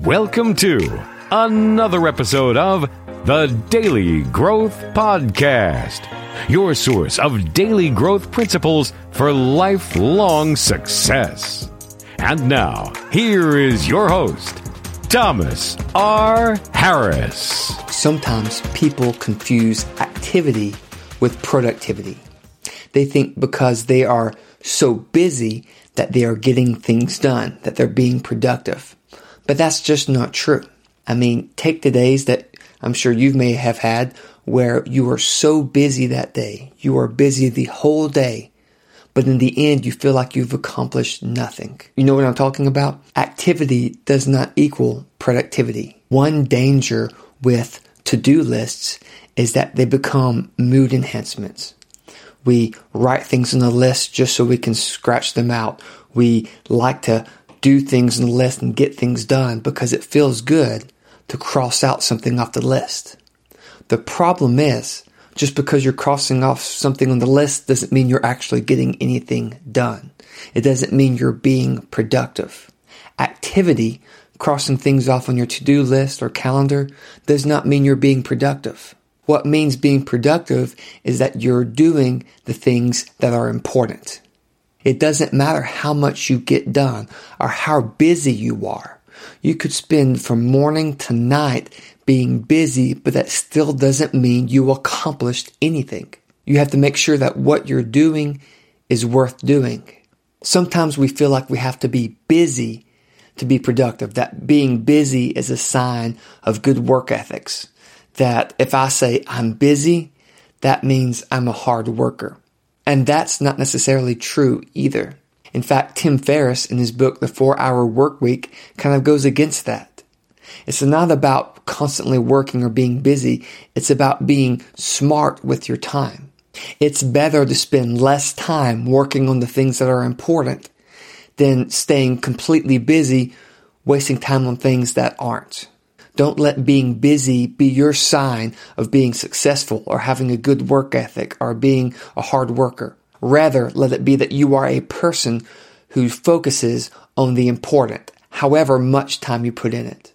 Welcome to another episode of the Daily Growth Podcast, your source of daily growth principles for lifelong success. And now, here is your host, Thomas R. Harris. Sometimes people confuse activity with productivity. They think because they are so busy that they are getting things done, that they're being productive. But that's just not true. I mean, take the days that I'm sure you may have had where you are so busy that day. You are busy the whole day. But in the end, you feel like you've accomplished nothing. You know what I'm talking about? Activity does not equal productivity. One danger with to-do lists is that they become mood enhancements. We write things on the list just so we can scratch them out. We like to do things on the list and get things done because it feels good to cross out something off the list. The problem is, just because you're crossing off something on the list doesn't mean you're actually getting anything done. It doesn't mean you're being productive. Activity, crossing things off on your to-do list or calendar, does not mean you're being productive. What means being productive is that you're doing the things that are important. It doesn't matter how much you get done or how busy you are. You could spend from morning to night being busy, but that still doesn't mean you accomplished anything. You have to make sure that what you're doing is worth doing. Sometimes we feel like we have to be busy to be productive, that being busy is a sign of good work ethics. That if I say I'm busy, that means I'm a hard worker. And that's not necessarily true either. In fact, Tim Ferriss in his book, The Four Hour Work Week, kind of goes against that. It's not about constantly working or being busy. It's about being smart with your time. It's better to spend less time working on the things that are important than staying completely busy, wasting time on things that aren't. Don't let being busy be your sign of being successful or having a good work ethic or being a hard worker. Rather, let it be that you are a person who focuses on the important, however much time you put in it.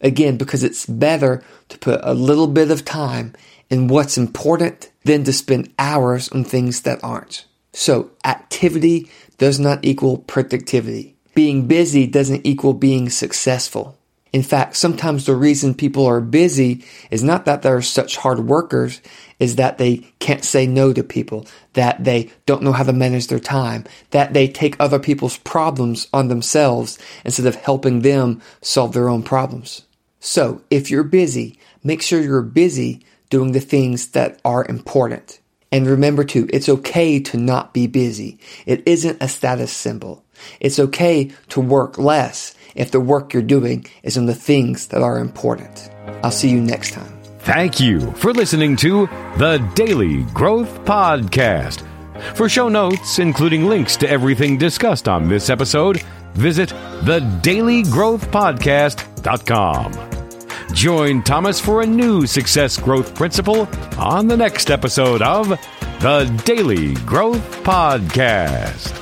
Again, because it's better to put a little bit of time in what's important than to spend hours on things that aren't. So activity does not equal productivity. Being busy doesn't equal being successful. In fact, sometimes the reason people are busy is not that they're such hard workers, is that they can't say no to people, that they don't know how to manage their time, that they take other people's problems on themselves instead of helping them solve their own problems. So, if you're busy, make sure you're busy doing the things that are important. And remember too, it's okay to not be busy. It isn't a status symbol. It's okay to work less if the work you're doing is on the things that are important. I'll see you next time. Thank you for listening to the Daily Growth Podcast. For show notes, including links to everything discussed on this episode, visit thedailygrowthpodcast.com. Join Thomas for a new success growth principle on the next episode of the Daily Growth Podcast.